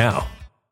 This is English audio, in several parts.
now.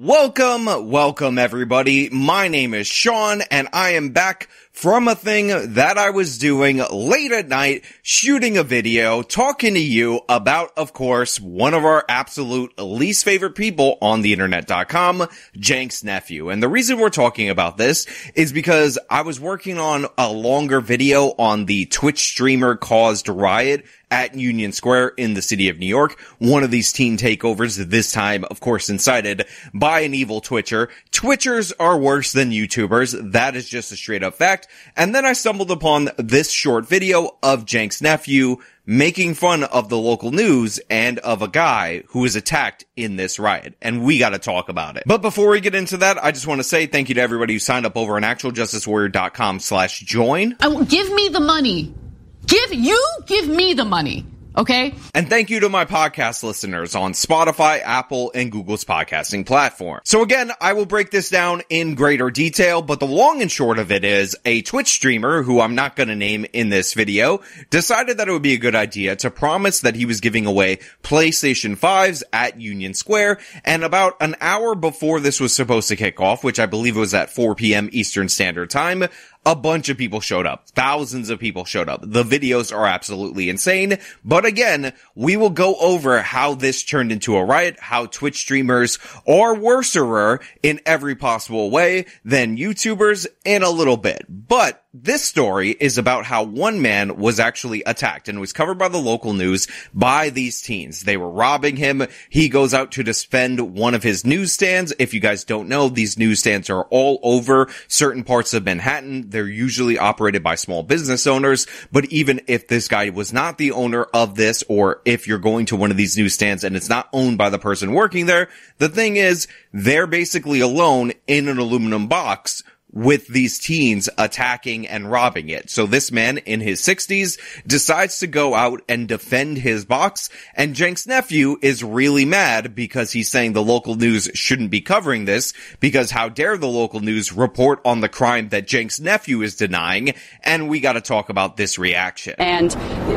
Welcome, welcome everybody. My name is Sean and I am back from a thing that I was doing late at night, shooting a video, talking to you about, of course, one of our absolute least favorite people on the internet.com, Cenk's nephew. And the reason we're talking about this is because I was working on a longer video on the Twitch streamer caused riot at Union Square in the city of New York. One of these teen takeovers, this time, of course, incited by an evil Twitcher. Twitchers are worse than YouTubers. That is just a straight up fact. And then I stumbled upon this short video of Cenk's nephew making fun of the local news and of a guy who was attacked in this riot. And we gotta talk about it. But before we get into that, I just want to say thank you to everybody who signed up over on actualjusticewarrior.com slash join. I, give me the money. Give, you give me the money. Okay. And thank you to my podcast listeners on Spotify, Apple, and Google's podcasting platform. So again, I will break this down in greater detail, but the long and short of it is a Twitch streamer who I'm not going to name in this video decided that it would be a good idea to promise that he was giving away PlayStation 5s at Union Square. And about an hour before this was supposed to kick off, which I believe was at 4 p.m. Eastern Standard Time, a bunch of people showed up. Thousands of people showed up. The videos are absolutely insane. But again, we will go over how this turned into a riot, how Twitch streamers are worserer in every possible way than YouTubers in a little bit. But this story is about how one man was actually attacked and was covered by the local news by these teens. They were robbing him. He goes out to defend one of his newsstands. If you guys don't know, these newsstands are all over certain parts of Manhattan. They're usually operated by small business owners. But even if this guy was not the owner of this, or if you're going to one of these newsstands and it's not owned by the person working there, the thing is, they're basically alone in an aluminum box with these teens attacking and robbing it. So this man in his 60s decides to go out and defend his box. And Cenk's nephew is really mad because he's saying the local news shouldn't be covering this because how dare the local news report on the crime that Cenk's nephew is denying. And we got to talk about this reaction. And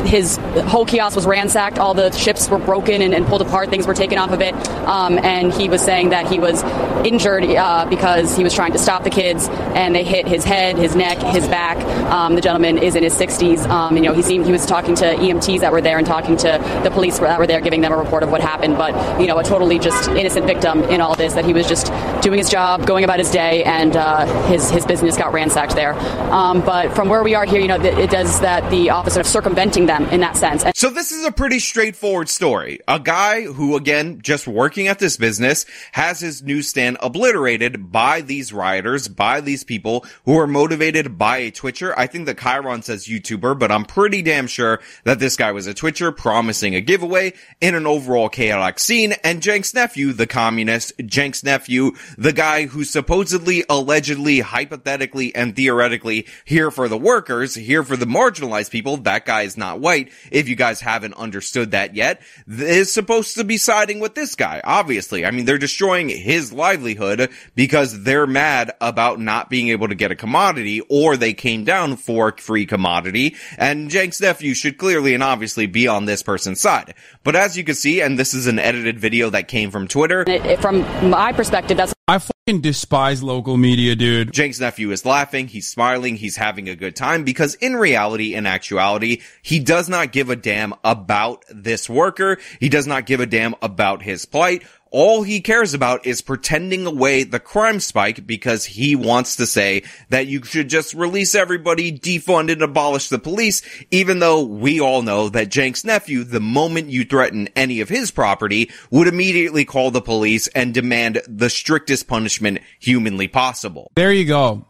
his whole kiosk was ransacked, all the ships were broken and, and pulled apart, things were taken off of it. Um, and he was saying that he was injured uh, because he was trying to stop the kids and they hit his head, his neck, his back. Um, the gentleman is in his 60s. Um, you know, he seemed he was talking to EMTs that were there and talking to the police that were there, giving them a report of what happened. But you know, a totally just innocent victim in all this. That he was just doing his job, going about his day, and uh, his his business got ransacked there. Um, but from where we are here, you know, it does that the opposite of circumventing them in that sense. so this is a pretty straightforward story. A guy who, again, just working at this business, has his newsstand obliterated by these rioters, by these people who are motivated by a Twitcher. I think that Chiron says YouTuber, but I'm pretty damn sure that this guy was a Twitcher promising a giveaway in an overall chaotic scene. And Cenk's nephew, the communist, Cenk's nephew, the guy who's supposedly, allegedly, hypothetically, and theoretically here for the workers, here for the marginalized people. That guy is not white. If you guys haven't understood that yet, is supposed to be siding with this guy. Obviously. I mean, they're destroying his livelihood because they're mad about not being able to get a commodity or they came down for free commodity. And Cenk's nephew should clearly and obviously be on this person's side. But as you can see, and this is an edited video that came from Twitter. It, it, from my perspective, that's I fucking despise local media, dude. Cenk's nephew is laughing, he's smiling, he's having a good time because in reality, in actuality, he does not give a damn about this worker. He does not give a damn about his plight all he cares about is pretending away the crime spike because he wants to say that you should just release everybody, defund and abolish the police, even though we all know that Cenk's nephew, the moment you threaten any of his property, would immediately call the police and demand the strictest punishment humanly possible. There you go.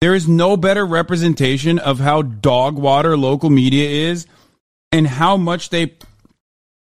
There is no better representation of how dog water local media is and how much they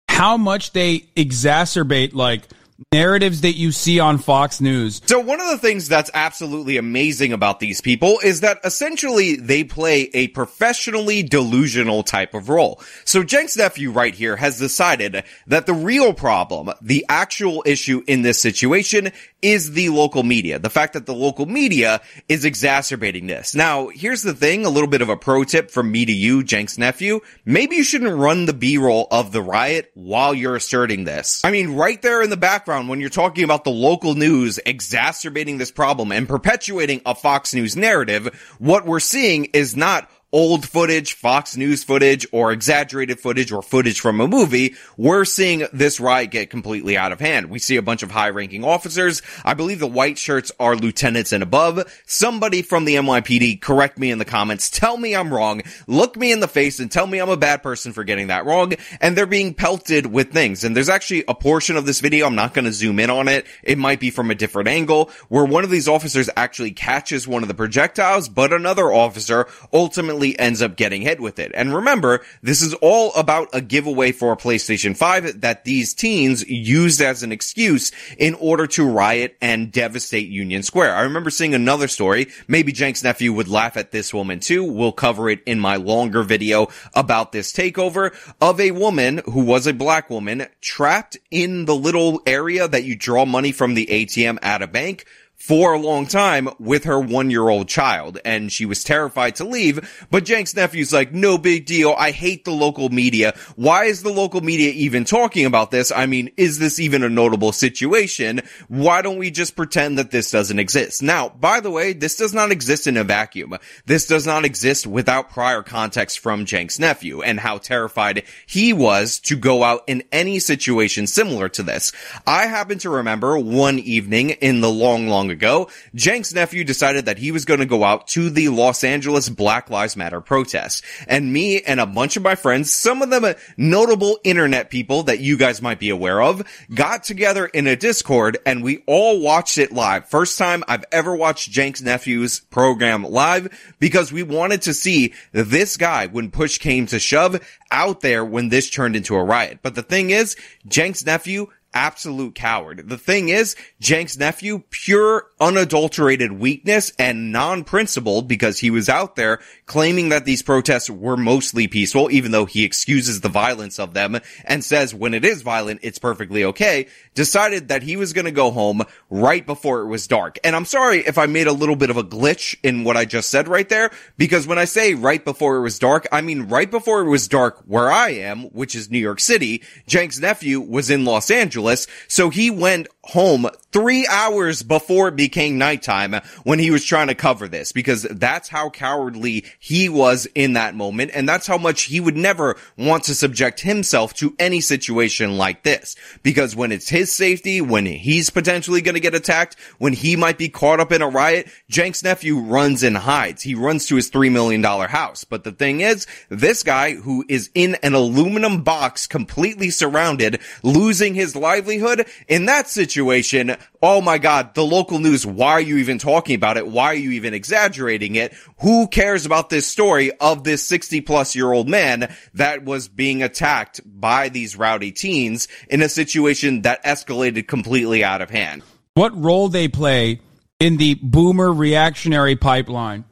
how much they exacerbate like narratives that you see on Fox News. So one of the things that's absolutely amazing about these people is that essentially they play a professionally delusional type of role. So Cenks nephew right here has decided that the real problem, the actual issue in this situation is the local media. The fact that the local media is exacerbating this. Now, here's the thing, a little bit of a pro tip from me to you, Cenks nephew. Maybe you shouldn't run the B-roll of the riot while you're asserting this. I mean, right there in the background when you're talking about the local news exacerbating this problem and perpetuating a Fox News narrative, what we're seeing is not old footage, Fox News footage, or exaggerated footage, or footage from a movie, we're seeing this riot get completely out of hand. We see a bunch of high ranking officers. I believe the white shirts are lieutenants and above. Somebody from the NYPD correct me in the comments. Tell me I'm wrong. Look me in the face and tell me I'm a bad person for getting that wrong. And they're being pelted with things. And there's actually a portion of this video. I'm not going to zoom in on it. It might be from a different angle where one of these officers actually catches one of the projectiles, but another officer ultimately ends up getting hit with it. And remember, this is all about a giveaway for a PlayStation 5 that these teens used as an excuse in order to riot and devastate Union Square. I remember seeing another story. Maybe Cenk's nephew would laugh at this woman too. We'll cover it in my longer video about this takeover of a woman who was a black woman trapped in the little area that you draw money from the ATM at a bank for a long time with her one year old child and she was terrified to leave. But Cenk's nephew's like, no big deal. I hate the local media. Why is the local media even talking about this? I mean, is this even a notable situation? Why don't we just pretend that this doesn't exist? Now, by the way, this does not exist in a vacuum. This does not exist without prior context from Cenk's nephew and how terrified he was to go out in any situation similar to this. I happen to remember one evening in the long, long ago, Cenks' nephew decided that he was going to go out to the Los Angeles Black Lives Matter protest. And me and a bunch of my friends, some of them uh, notable internet people that you guys might be aware of, got together in a Discord and we all watched it live. First time I've ever watched Cenks' nephew's program live because we wanted to see this guy when push came to shove out there when this turned into a riot. But the thing is, Cenks' nephew absolute coward. The thing is, Cenks' nephew, pure unadulterated weakness and non-principled because he was out there claiming that these protests were mostly peaceful, even though he excuses the violence of them and says when it is violent, it's perfectly okay, decided that he was going to go home right before it was dark. And I'm sorry if I made a little bit of a glitch in what I just said right there, because when I say right before it was dark, I mean right before it was dark where I am, which is New York City, Cenks' nephew was in Los Angeles, so he went home three hours before it became nighttime when he was trying to cover this because that's how cowardly he was in that moment. And that's how much he would never want to subject himself to any situation like this because when it's his safety when he's potentially going to get attacked when he might be caught up in a riot Cenks nephew runs and hides. He runs to his three million dollar house. But the thing is this guy who is in an aluminum box completely surrounded losing his livelihood in that situation oh my God, the local news, why are you even talking about it? Why are you even exaggerating it? Who cares about this story of this 60 plus year old man that was being attacked by these rowdy teens in a situation that escalated completely out of hand? What role they play in the boomer reactionary pipeline?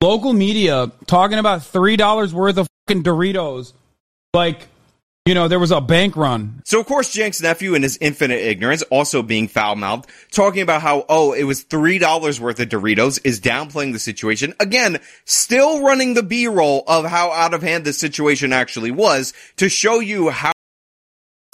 Local media talking about $3 worth of fucking Doritos like you know, there was a bank run. So of course, Cenk's nephew in his infinite ignorance, also being foul mouthed, talking about how, oh, it was $3 worth of Doritos, is downplaying the situation. Again, still running the B-roll of how out of hand the situation actually was to show you how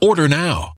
Order now.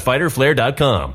www.fighterflare.com.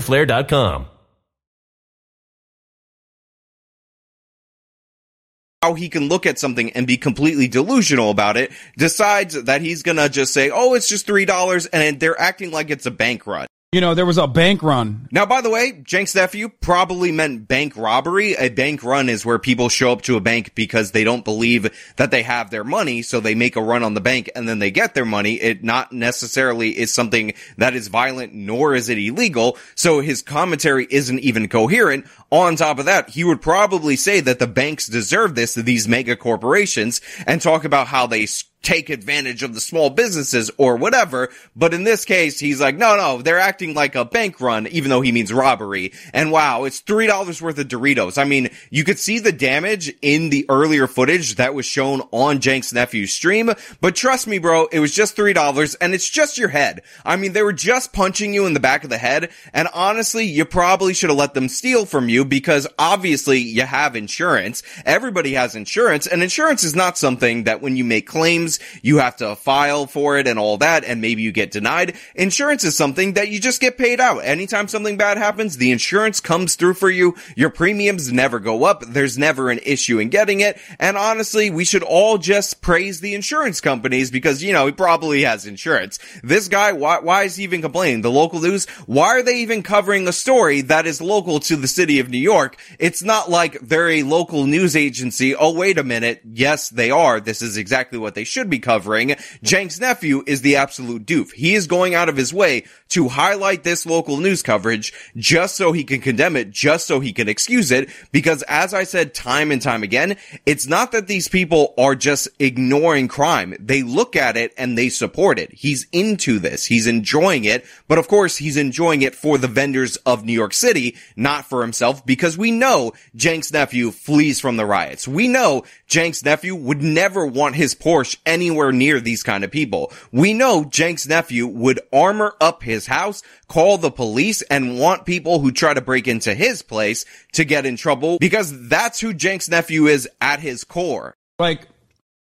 how he can look at something and be completely delusional about it, decides that he's gonna just say, oh, it's just $3, and they're acting like it's a bank run. You know, there was a bank run. Now, by the way, Cenk's nephew probably meant bank robbery. A bank run is where people show up to a bank because they don't believe that they have their money, so they make a run on the bank and then they get their money. It not necessarily is something that is violent, nor is it illegal. So his commentary isn't even coherent. On top of that, he would probably say that the banks deserve this, these mega corporations, and talk about how they take advantage of the small businesses or whatever. But in this case, he's like, no, no, they're acting like a bank run, even though he means robbery. And wow, it's $3 worth of Doritos. I mean, you could see the damage in the earlier footage that was shown on Cenk's nephew's stream. But trust me, bro, it was just $3 and it's just your head. I mean, they were just punching you in the back of the head. And honestly, you probably should have let them steal from you because obviously you have insurance. Everybody has insurance and insurance is not something that when you make claims you have to file for it and all that, and maybe you get denied. Insurance is something that you just get paid out. Anytime something bad happens, the insurance comes through for you. Your premiums never go up. There's never an issue in getting it. And honestly, we should all just praise the insurance companies because, you know, he probably has insurance. This guy, why, why is he even complaining? The local news, why are they even covering a story that is local to the city of New York? It's not like they're a local news agency. Oh, wait a minute. Yes, they are. This is exactly what they should be covering. Cenks' nephew is the absolute doof. He is going out of his way to highlight this local news coverage just so he can condemn it, just so he can excuse it. Because as I said time and time again, it's not that these people are just ignoring crime. They look at it and they support it. He's into this. He's enjoying it. But of course, he's enjoying it for the vendors of New York City, not for himself, because we know Cenks' nephew flees from the riots. We know Cenks' nephew would never want his Porsche anywhere near these kind of people. We know Cenks' nephew would armor up his house, call the police, and want people who try to break into his place to get in trouble because that's who Cenks' nephew is at his core. Like,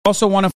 also want to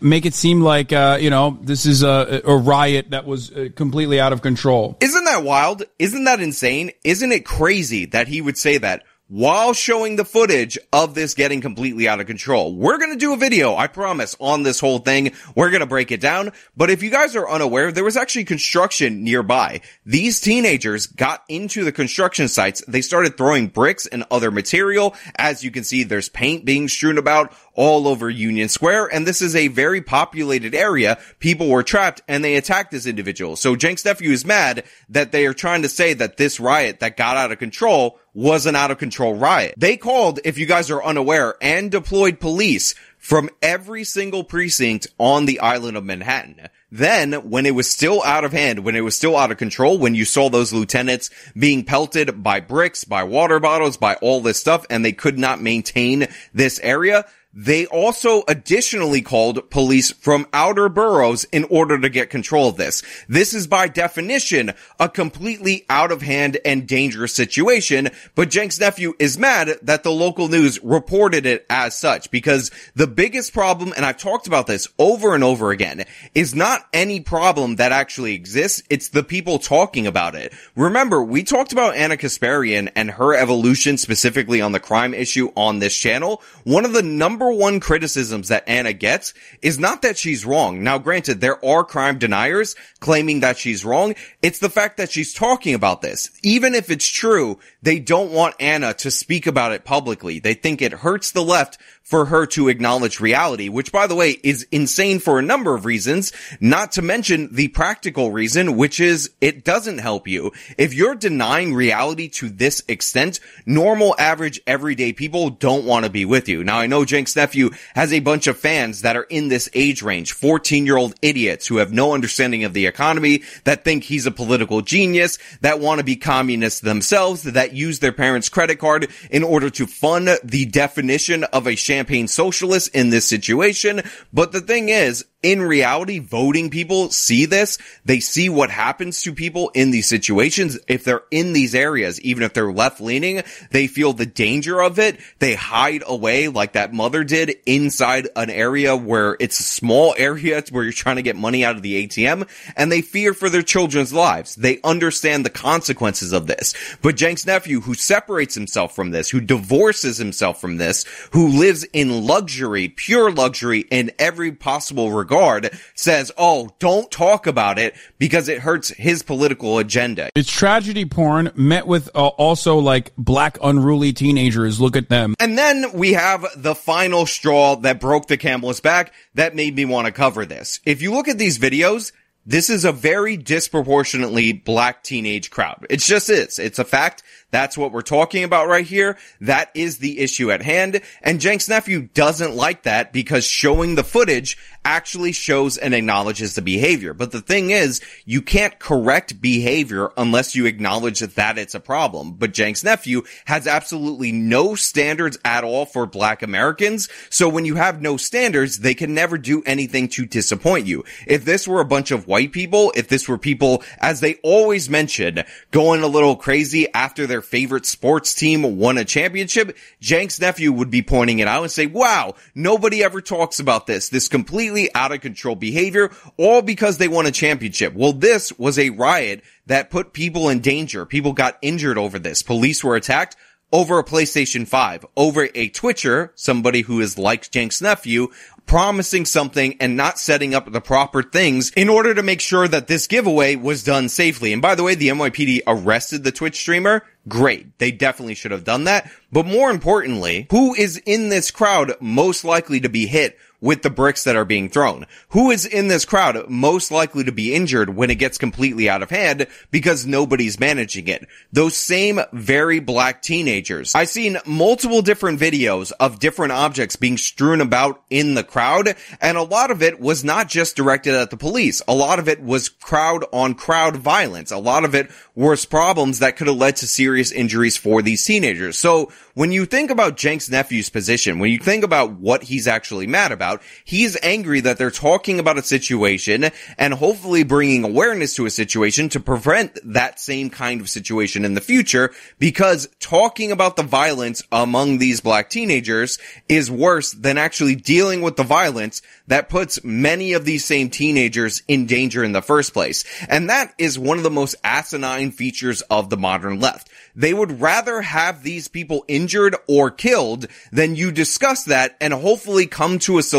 make it seem like uh, you know this is a, a riot that was uh, completely out of control. Isn't that wild? Isn't that insane? Isn't it crazy that he would say that? While showing the footage of this getting completely out of control. We're going to do a video, I promise, on this whole thing. We're going to break it down. But if you guys are unaware, there was actually construction nearby. These teenagers got into the construction sites. They started throwing bricks and other material. As you can see, there's paint being strewn about all over Union Square. And this is a very populated area. People were trapped and they attacked this individual. So Cenk's nephew is mad that they are trying to say that this riot that got out of control was an out of control riot. They called, if you guys are unaware, and deployed police from every single precinct on the island of Manhattan. Then, when it was still out of hand, when it was still out of control, when you saw those lieutenants being pelted by bricks, by water bottles, by all this stuff, and they could not maintain this area, they also additionally called police from outer boroughs in order to get control of this. This is by definition a completely out of hand and dangerous situation, but Cenks' nephew is mad that the local news reported it as such because the biggest problem, and I've talked about this over and over again, is not any problem that actually exists. It's the people talking about it. Remember, we talked about Ana Kasparian and her evolution specifically on the crime issue on this channel. One of the number number one criticisms that Anna gets is not that she's wrong. Now, granted, there are crime deniers claiming that she's wrong. It's the fact that she's talking about this. Even if it's true, they don't want Anna to speak about it publicly. They think it hurts the left for her to acknowledge reality, which by the way is insane for a number of reasons, not to mention the practical reason, which is it doesn't help you. If you're denying reality to this extent, normal, average, everyday people don't want to be with you. Now I know Cenk's nephew has a bunch of fans that are in this age range, 14 year old idiots who have no understanding of the economy, that think he's a political genius, that want to be communists themselves, that use their parents' credit card in order to fund the definition of a sham campaign socialists in this situation. But the thing is, in reality, voting people see this. They see what happens to people in these situations. If they're in these areas, even if they're left leaning, they feel the danger of it. They hide away like that mother did inside an area where it's a small area where you're trying to get money out of the ATM and they fear for their children's lives. They understand the consequences of this. But Cenk's nephew, who separates himself from this, who divorces himself from this, who lives in luxury, pure luxury in every possible regard, regard says, oh, don't talk about it because it hurts his political agenda. It's tragedy porn met with uh, also like black unruly teenagers. Look at them. And then we have the final straw that broke the camel's back that made me want to cover this. If you look at these videos, this is a very disproportionately black teenage crowd. It just is. It's a fact. That's what we're talking about right here. That is the issue at hand. And Cenk's nephew doesn't like that because showing the footage actually shows and acknowledges the behavior. But the thing is, you can't correct behavior unless you acknowledge that it's a problem. But Cenk's nephew has absolutely no standards at all for black Americans. So when you have no standards, they can never do anything to disappoint you. If this were a bunch of white people, if this were people, as they always mention, going a little crazy after their their favorite sports team won a championship, Cenk's nephew would be pointing it out and say, wow, nobody ever talks about this, this completely out of control behavior, all because they won a championship. Well, this was a riot that put people in danger. People got injured over this. Police were attacked over a PlayStation 5, over a Twitcher, somebody who is like Cenk's nephew, promising something and not setting up the proper things in order to make sure that this giveaway was done safely. And by the way, the NYPD arrested the Twitch streamer. Great. They definitely should have done that. But more importantly, who is in this crowd most likely to be hit with the bricks that are being thrown. Who is in this crowd most likely to be injured when it gets completely out of hand because nobody's managing it? Those same very black teenagers. I've seen multiple different videos of different objects being strewn about in the crowd, and a lot of it was not just directed at the police. A lot of it was crowd on crowd violence. A lot of it was problems that could have led to serious injuries for these teenagers. So when you think about Cenks' nephew's position, when you think about what he's actually mad about, about. He's angry that they're talking about a situation and hopefully bringing awareness to a situation to prevent that same kind of situation in the future because talking about the violence among these black teenagers is worse than actually dealing with the violence that puts many of these same teenagers in danger in the first place. And that is one of the most asinine features of the modern left. They would rather have these people injured or killed than you discuss that and hopefully come to a solution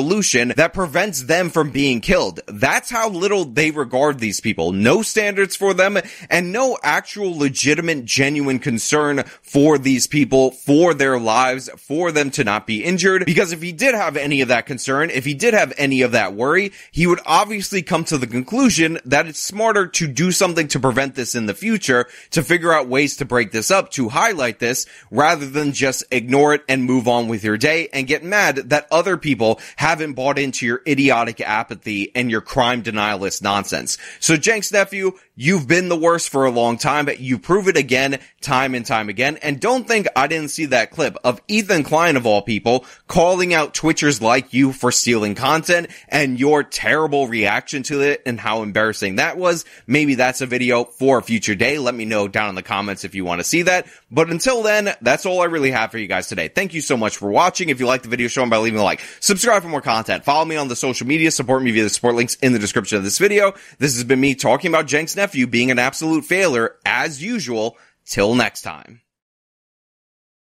that prevents them from being killed. That's how little they regard these people. No standards for them and no actual legitimate, genuine concern for these people, for their lives, for them to not be injured. Because if he did have any of that concern, if he did have any of that worry, he would obviously come to the conclusion that it's smarter to do something to prevent this in the future, to figure out ways to break this up, to highlight this, rather than just ignore it and move on with your day and get mad that other people haven't bought into your idiotic apathy and your crime denialist nonsense. So Cenks nephew, you've been the worst for a long time, but you prove it again, time and time again. And don't think I didn't see that clip of Ethan Klein of all people calling out Twitchers like you for stealing content and your terrible reaction to it and how embarrassing that was. Maybe that's a video for a future day. Let me know down in the comments if you want to see that. But until then, that's all I really have for you guys today. Thank you so much for watching. If you like the video, show them by leaving a like. Subscribe for more content. Follow me on the social media. Support me via the support links in the description of this video. This has been me talking about Cenk's nephew being an absolute failure as usual. Till next time.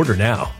Order now.